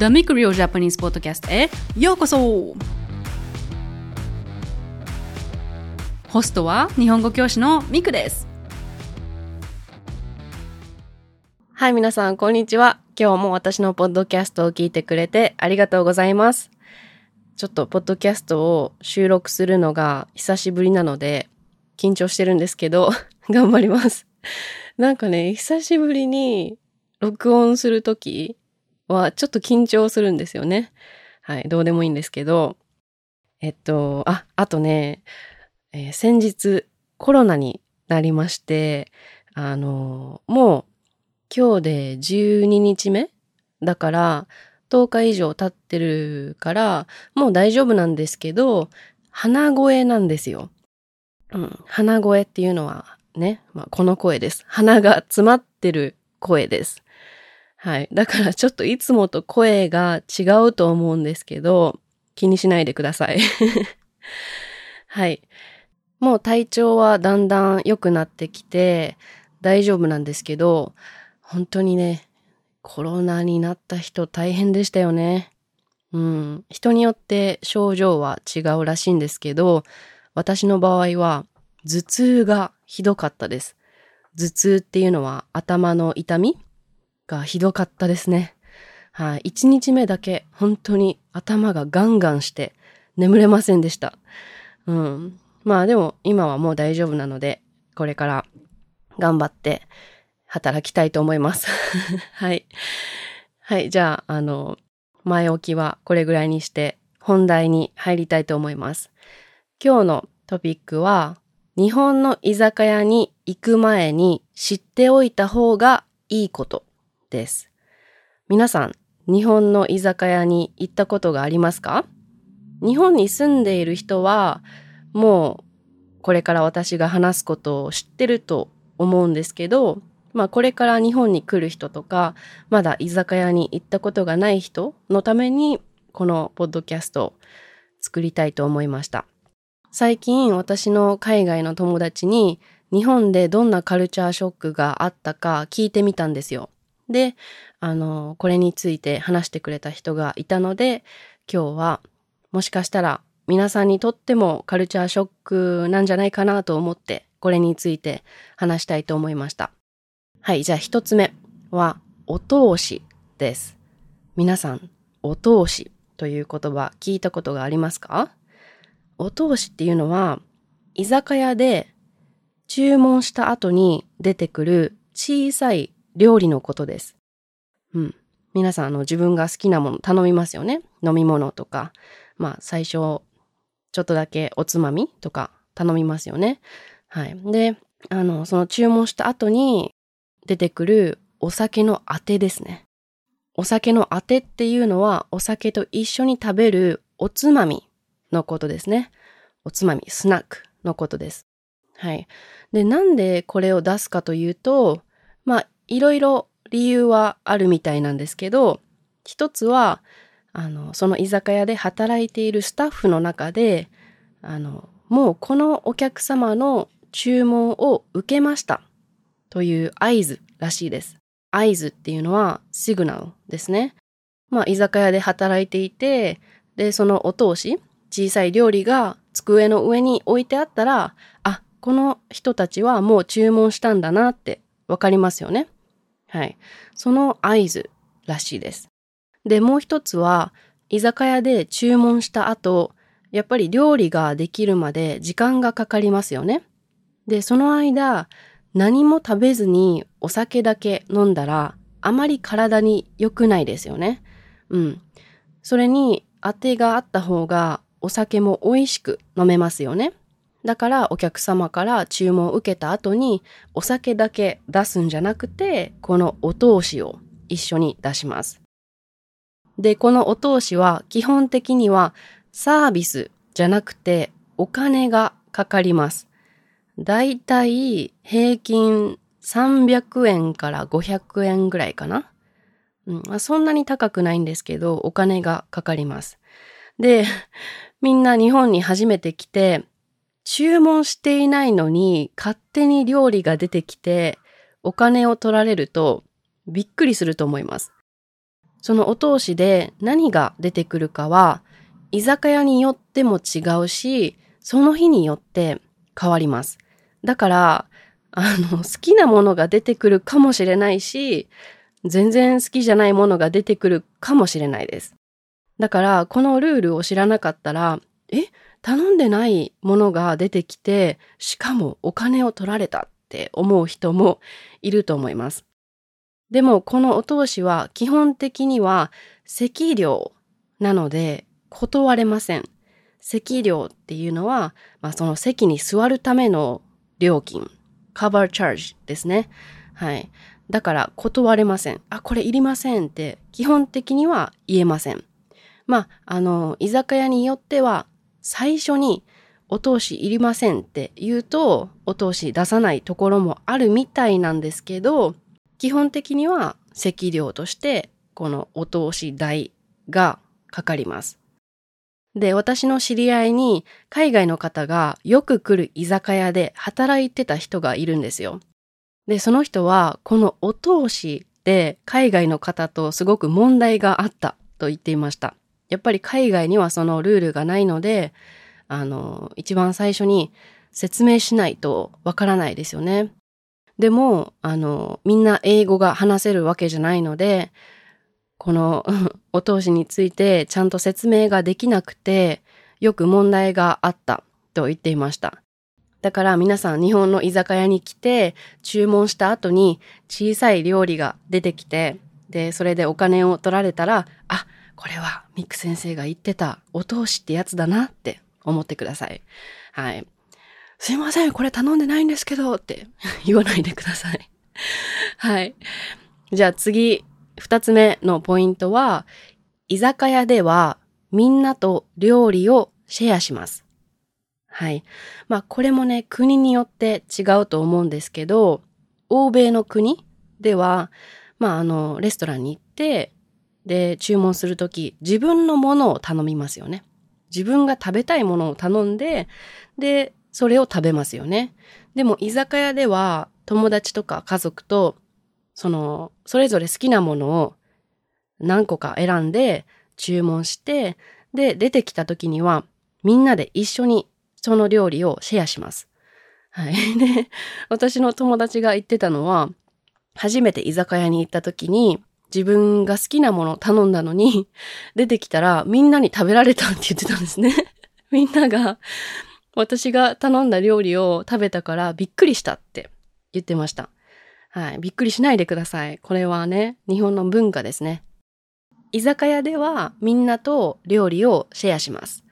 The Mic Real Japanese Podcast へようこそホストは日本語教師のミクです。はい、皆さん、こんにちは。今日も私のポッドキャストを聞いてくれてありがとうございます。ちょっと、ポッドキャストを収録するのが久しぶりなので、緊張してるんですけど、頑張ります。なんかね、久しぶりに録音するときはちょっと緊張するんですよね。はい、どうでもいいんですけど、えっと、あ、あとね、えー先日コロナになりまして、あの、もう今日で12日目だから10日以上経ってるからもう大丈夫なんですけど鼻声なんですよ。うん、鼻声っていうのはね、まあ、この声です。鼻が詰まってる声です。はい。だからちょっといつもと声が違うと思うんですけど気にしないでください。はい。もう体調はだんだん良くなってきて大丈夫なんですけど、本当にね、コロナになった人大変でしたよね。うん。人によって症状は違うらしいんですけど、私の場合は頭痛がひどかったです。頭痛っていうのは頭の痛みがひどかったですね。はい。一日目だけ本当に頭がガンガンして眠れませんでした。うん。まあでも今はもう大丈夫なので、これから頑張って働きたいと思います。はい。はい。じゃあ、あの、前置きはこれぐらいにして本題に入りたいと思います。今日のトピックは、日本の居酒屋に行く前に知っておいた方がいいことです。皆さん、日本の居酒屋に行ったことがありますか？日本に住んでいる人は、もうこれから私が話すことを知ってると思うんですけど、まあこれから日本に来る人とか、まだ居酒屋に行ったことがない人のために、このポッドキャストを作りたいと思いました。最近私の海外の友達に日本でどんなカルチャーショックがあったか聞いてみたんですよ。で、あの、これについて話してくれた人がいたので、今日はもしかしたら皆さんにとってもカルチャーショックなんじゃないかなと思って、これについて話したいと思いました。はい、じゃあ一つ目は、お通しです。皆さん、お通しという言葉聞いたことがありますか？お通しっていうのは、居酒屋で注文した後に出てくる小さい料理のことです。うん。皆さん、あの、自分が好きなもの頼みますよね。飲み物とか。まあ、最初、ちょっとだけおつまみとか頼みますよね。はい。で、あの、その注文した後に出てくるお酒のあてですね。お酒のあてっていうのは、お酒と一緒に食べるおつまみのことですね。おつまみ、スナックのことです。はい。で、なんでこれを出すかというと、まあ、いろいろ理由はあるみたいなんですけど、一つは、あの、その居酒屋で働いているスタッフの中で、あの、もうこのお客様の注文を受けましたという合図らしいです。合図っていうのはシグナルですね。まあ、居酒屋で働いていて、で、そのお通し、小さい料理が机の上に置いてあったら、あ、この人たちはもう注文したんだなってわかりますよね。はい。その合図らしいです。で、もう一つは、居酒屋で注文した後、やっぱり料理ができるまで時間がかかりますよね。で、その間、何も食べずにお酒だけ飲んだら、あまり体に良くないですよね。うん。それに、当てがあった方が、お酒も美味しく飲めますよね。だからお客様から注文を受けた後にお酒だけ出すんじゃなくてこのお通しを一緒に出します。で、このお通しは基本的にはサービスじゃなくてお金がかかります。だいたい平均300円から500円ぐらいかな。うんまあ、そんなに高くないんですけどお金がかかります。で、みんな日本に初めて来て注文していないのに勝手に料理が出てきてお金を取られるとびっくりすると思います。そのお通しで何が出てくるかは、居酒屋によっても違うし、その日によって変わります。だから、あの、好きなものが出てくるかもしれないし、全然好きじゃないものが出てくるかもしれないです。だから、このルールを知らなかったら、え、頼んでないものが出てきて、しかもお金を取られたって思う人もいると思います。でも、このお通しは基本的には席料なので断れません。席料っていうのは、まあ、その席に座るための料金、カバーチャージですね。はい。だから断れません。あ、これいりませんって基本的には言えません。まあ、あの、居酒屋によっては最初にお通しいりませんって言うと、お通し出さないところもあるみたいなんですけど、基本的には席料としてこのお通し代がかかります。で、私の知り合いに海外の方がよく来る居酒屋で働いてた人がいるんですよ。で、その人はこのお通しで海外の方とすごく問題があったと言っていました。やっぱり海外にはそのルールがないので、あの、一番最初に説明しないとわからないですよね。でも、あの、みんな英語が話せるわけじゃないので、この お通しについてちゃんと説明ができなくて、よく問題があったと言っていました。だから皆さん日本の居酒屋に来て注文した後に小さい料理が出てきて、で、それでお金を取られたら、あ、これはミック先生が言ってたお通しってやつだなって思ってください。はい。すいません、これ頼んでないんですけどって 言わないでください。はい。じゃあ次、二つ目のポイントは、居酒屋ではみんなと料理をシェアします。はい。まあこれもね、国によって違うと思うんですけど、欧米の国では、まああの、レストランに行って、で、注文するとき、自分のものを頼みますよね。自分が食べたいものを頼んで、で、それを食べますよね。でも居酒屋では友達とか家族とその、それぞれ好きなものを何個か選んで注文して、で、出てきた時にはみんなで一緒にその料理をシェアします。はい。で、私の友達が言ってたのは、初めて居酒屋に行った時に、自分が好きなものを頼んだのに、出てきたらみんなに食べられたって言ってたんですね。みんなが、私が頼んだ料理を食べたからびっくりしたって言ってました。はい。びっくりしないでください。これはね、日本の文化ですね。居酒屋ではみんなと料理をシェアします。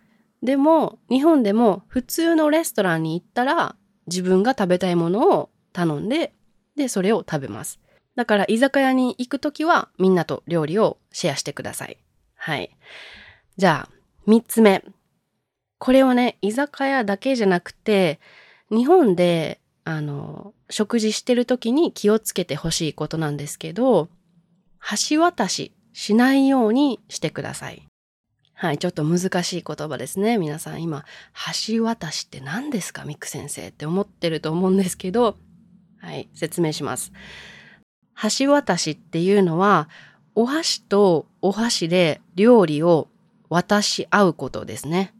でも、日本でも普通のレストランに行ったら自分が食べたいものを頼んで、で、それを食べます。だから居酒屋に行くときはみんなと料理をシェアしてください。はい。じゃあ、三つ目。これはね、居酒屋だけじゃなくて、日本であの、食事してる時に気をつけてほしいことなんですけど、橋渡ししないようにしてください。はい、ちょっと難しい言葉ですね。皆さん今、橋渡しって何ですかミック先生って思ってると思うんですけど、はい、説明します。橋渡しっていうのは、お箸とお箸で料理を渡し合うことですね。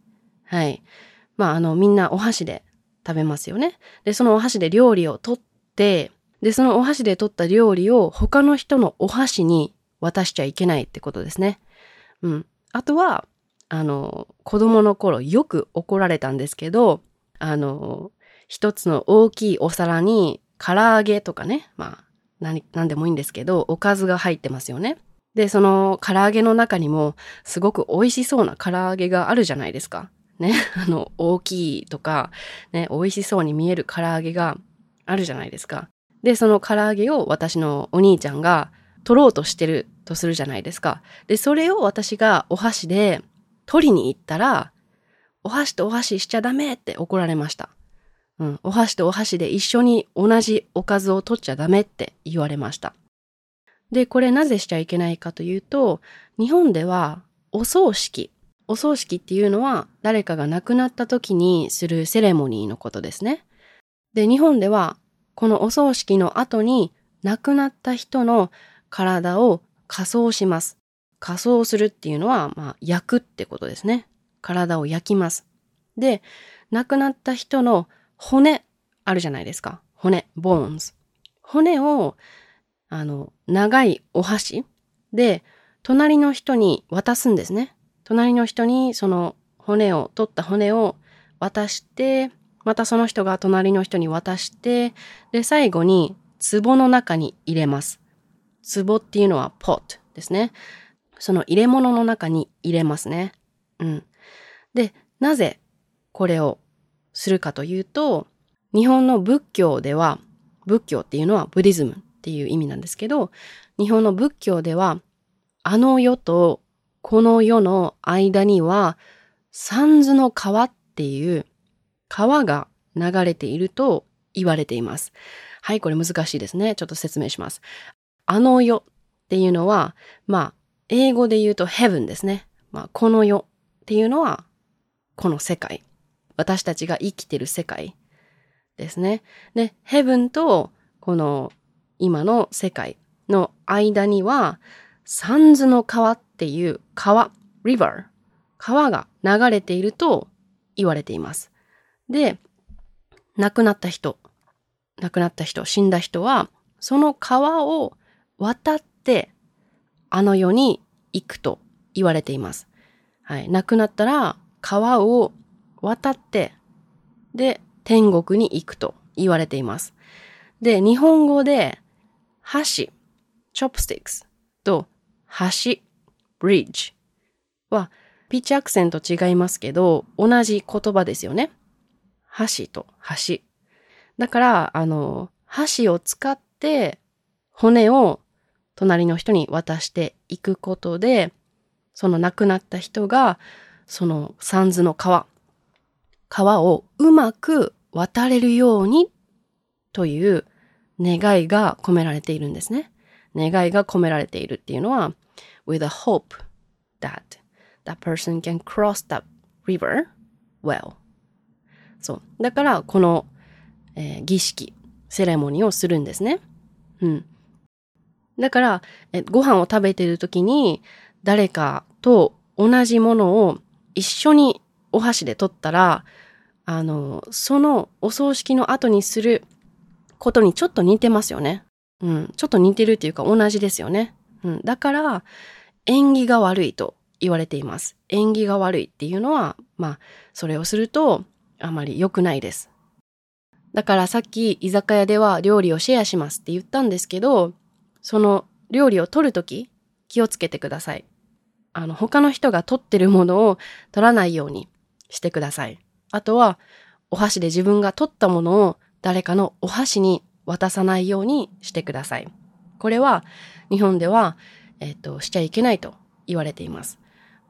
はい。まあ、あの、みんなお箸で食べますよね。で、そのお箸で料理を取って、で、そのお箸で取った料理を他の人のお箸に渡しちゃいけないってことですね。うん。あとは、あの、子供の頃よく怒られたんですけど、あの、一つの大きいお皿に唐揚げとかね、まあ、何、何でもいいんですけど、おかずが入ってますよね。で、その唐揚げの中にもすごく美味しそうな唐揚げがあるじゃないですか。ね、あの、大きいとか、ね、美味しそうに見える唐揚げがあるじゃないですか。で、その唐揚げを私のお兄ちゃんが取ろうとしてるとするじゃないですか。で、それを私がお箸で取りに行ったら、お箸とお箸しちゃダメって怒られました。うん、お箸とお箸で一緒に同じおかずを取っちゃダメって言われました。で、これなぜしちゃいけないかというと、日本ではお葬式お葬式っていうのは誰かが亡くなった時にするセレモニーのことですね。で、日本ではこのお葬式の後に亡くなった人の体を仮装します。仮装するっていうのは、まあ、焼くってことですね。体を焼きます。で、亡くなった人の骨あるじゃないですか。骨、bones。骨を、あの、長いお箸で、隣の人に渡すんですね。隣の人にその骨を、取った骨を渡して、またその人が隣の人に渡して、で、最後に壺の中に入れます。壺っていうのは pot ですね。その入れ物の中に入れますね。うん。で、なぜこれをするかというと、日本の仏教では、仏教っていうのはブディズムっていう意味なんですけど、日本の仏教では、あの世とこの世の間には、三途の川っていう川が流れていると言われています。はい、これ難しいですね。ちょっと説明します。あの世っていうのは、まあ、英語で言うと heaven ですね。まあ、この世っていうのは、この世界。私たちが生きてる世界ですね。で、heaven とこの今の世界の間には、三途の川っていう川、river、川が流れていると言われています。で、亡くなった人、亡くなった人、死んだ人は、その川を渡って、あの世に行くと言われています。はい。亡くなったら、川を渡って、で、天国に行くと言われています。で、日本語で、箸、chopsticks と橋、bridge は、ピッチアクセント違いますけど、同じ言葉ですよね。箸と橋。だから、あの、箸を使って骨を隣の人に渡していくことで、その亡くなった人が、その三途の川、川をうまく渡れるようにという願いが込められているんですね。願いが込められているっていうのは、with a hope that that person can cross that river well. そう。だから、この、えー、儀式、セレモニーをするんですね。うん。だから、えご飯を食べている時に、誰かと同じものを一緒にお箸で取ったら、あの、そのお葬式の後にすることにちょっと似てますよね。うん。ちょっと似てるっていうか同じですよね。うん。だから、縁起が悪いと言われています。縁起が悪いっていうのは、まあ、それをするとあまり良くないです。だからさっき居酒屋では料理をシェアしますって言ったんですけど、その料理を取るとき気をつけてください。あの、他の人が取ってるものを取らないようにしてください。あとは、お箸で自分が取ったものを誰かのお箸に渡さないようにしてください。これは日本では、えっ、と、しちゃいけないと言われています。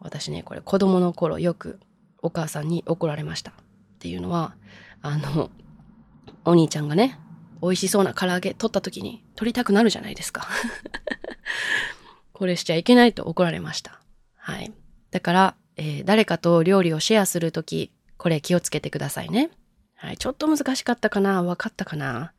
私ね、これ子供の頃よくお母さんに怒られました。っていうのは、あの、お兄ちゃんがね、美味しそうな唐揚げ取った時に取りたくなるじゃないですか。これしちゃいけないと怒られました。はい。だから、えー、誰かと料理をシェアするとき、これ気をつけてくださいね。はい。ちょっと難しかったかな？わかったかな？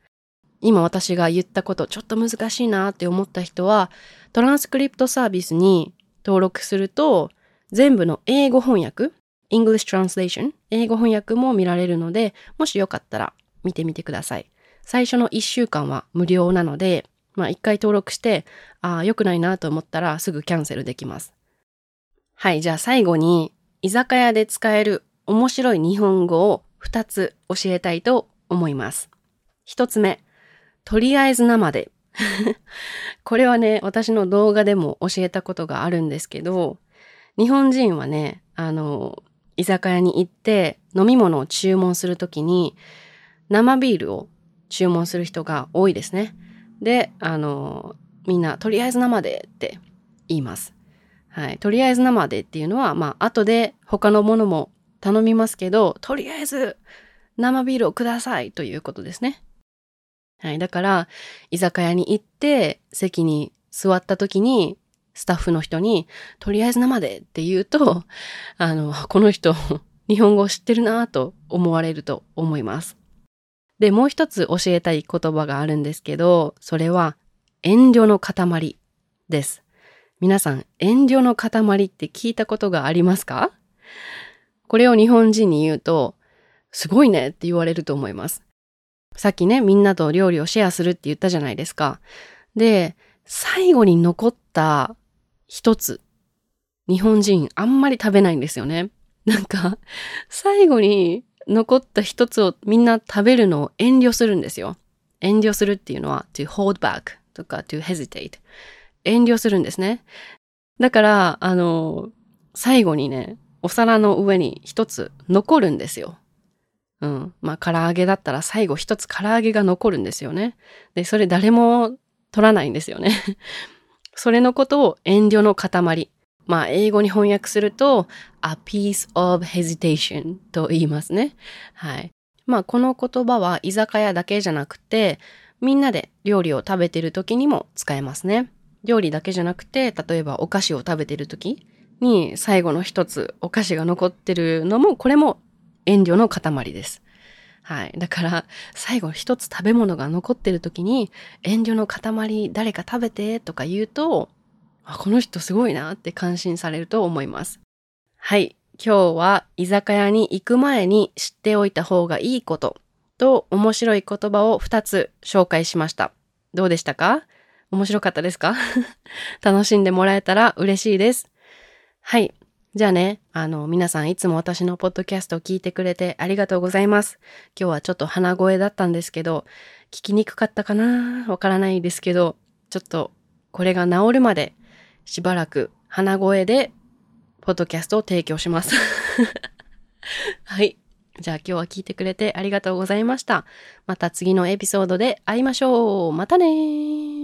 今私が言ったことちょっと難しいなって思った人は、トランスクリプトサービスに登録すると、全部の英語翻訳、English Translation、英語翻訳も見られるので、もしよかったら見てみてください。最初の1週間は無料なので、まあ1回登録して、ああ、良くないなと思ったらすぐキャンセルできます。はい、じゃあ最後に、居酒屋で使える面白い日本語を2つ教えたいと思います。1つ目、とりあえず生で。これはね、私の動画でも教えたことがあるんですけど、日本人はね、あの、居酒屋に行って飲み物を注文するときに生ビールを注文する人が多いですね。で、あの、みんなとりあえず生でって言います。はい。とりあえず生でっていうのは、まあ、後で他のものも頼みますけど、とりあえず生ビールをくださいということですね。はい。だから、居酒屋に行って、席に座った時に、スタッフの人に、とりあえず生でって言うと、あの、この人、日本語を知ってるなぁと思われると思います。で、もう一つ教えたい言葉があるんですけど、それは、遠慮の塊です。皆さん、遠慮の塊って聞いたことがありますか？これを日本人に言うと、すごいねって言われると思います。さっきね、みんなと料理をシェアするって言ったじゃないですか。で、最後に残った一つ。日本人あんまり食べないんですよね。なんか、最後に残った一つをみんな食べるのを遠慮するんですよ。遠慮するっていうのは to hold back とか to hesitate。遠慮するんですね。だから、あの、最後にね、お皿の上に一つ残るんですよ。うん。まあ、唐揚げだったら最後一つ唐揚げが残るんですよね。で、それ誰も取らないんですよね。それのことを遠慮の塊。まあ、英語に翻訳すると、a piece of hesitation と言いますね。はい。まあ、この言葉は居酒屋だけじゃなくて、みんなで料理を食べてる時にも使えますね。料理だけじゃなくて、例えばお菓子を食べてる時に最後の一つお菓子が残ってるのも、これも遠慮の塊です。はい。だから、最後一つ食べ物が残ってる時に、遠慮の塊誰か食べてとか言うと、あ、この人すごいなって感心されると思います。はい。今日は居酒屋に行く前に知っておいた方がいいことと面白い言葉を2つ紹介しました。どうでしたか？面白かったですか？楽しんでもらえたら嬉しいです。はい。じゃあね、あの、皆さんいつも私のポッドキャストを聞いてくれてありがとうございます。今日はちょっと鼻声だったんですけど、聞きにくかったかな？わからないですけど、ちょっとこれが治るまでしばらく鼻声でポッドキャストを提供します。はい。じゃあ今日は聞いてくれてありがとうございました。また次のエピソードで会いましょう。またねー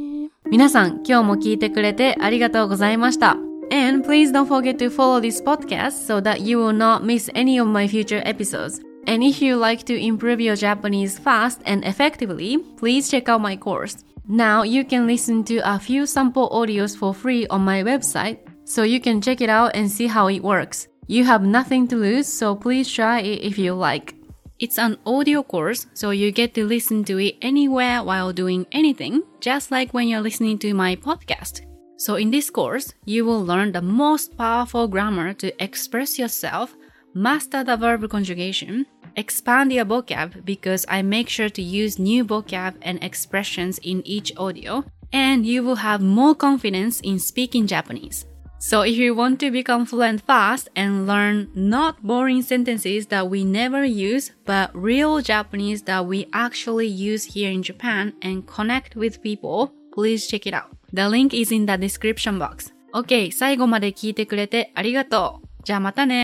皆さん、今日も聞いてくれてありがとうございました。And please don't forget to follow this podcast so that you will not miss any of my future episodes. And if you like to improve your Japanese fast and effectively, please check out my course. Now you can listen to a few sample audios for free on my website, so you can check it out and see how it works. You have nothing to lose, so please try it if you like. It's an audio course, so you get to listen to it anywhere while doing anything, just like when you're listening to my podcast. So in this course, you will learn the most powerful grammar to express yourself, master the verb conjugation, expand your vocab because I make sure to use new vocab and expressions in each audio, and you will have more confidence in speaking Japanese. So if you want to become fluent fast and learn not boring sentences that we never use, but real Japanese that we actually use here in Japan and connect with people, please check it out. The link is in the description box. OK, 最後まで聞いてくれてありがとう。じゃあまたね。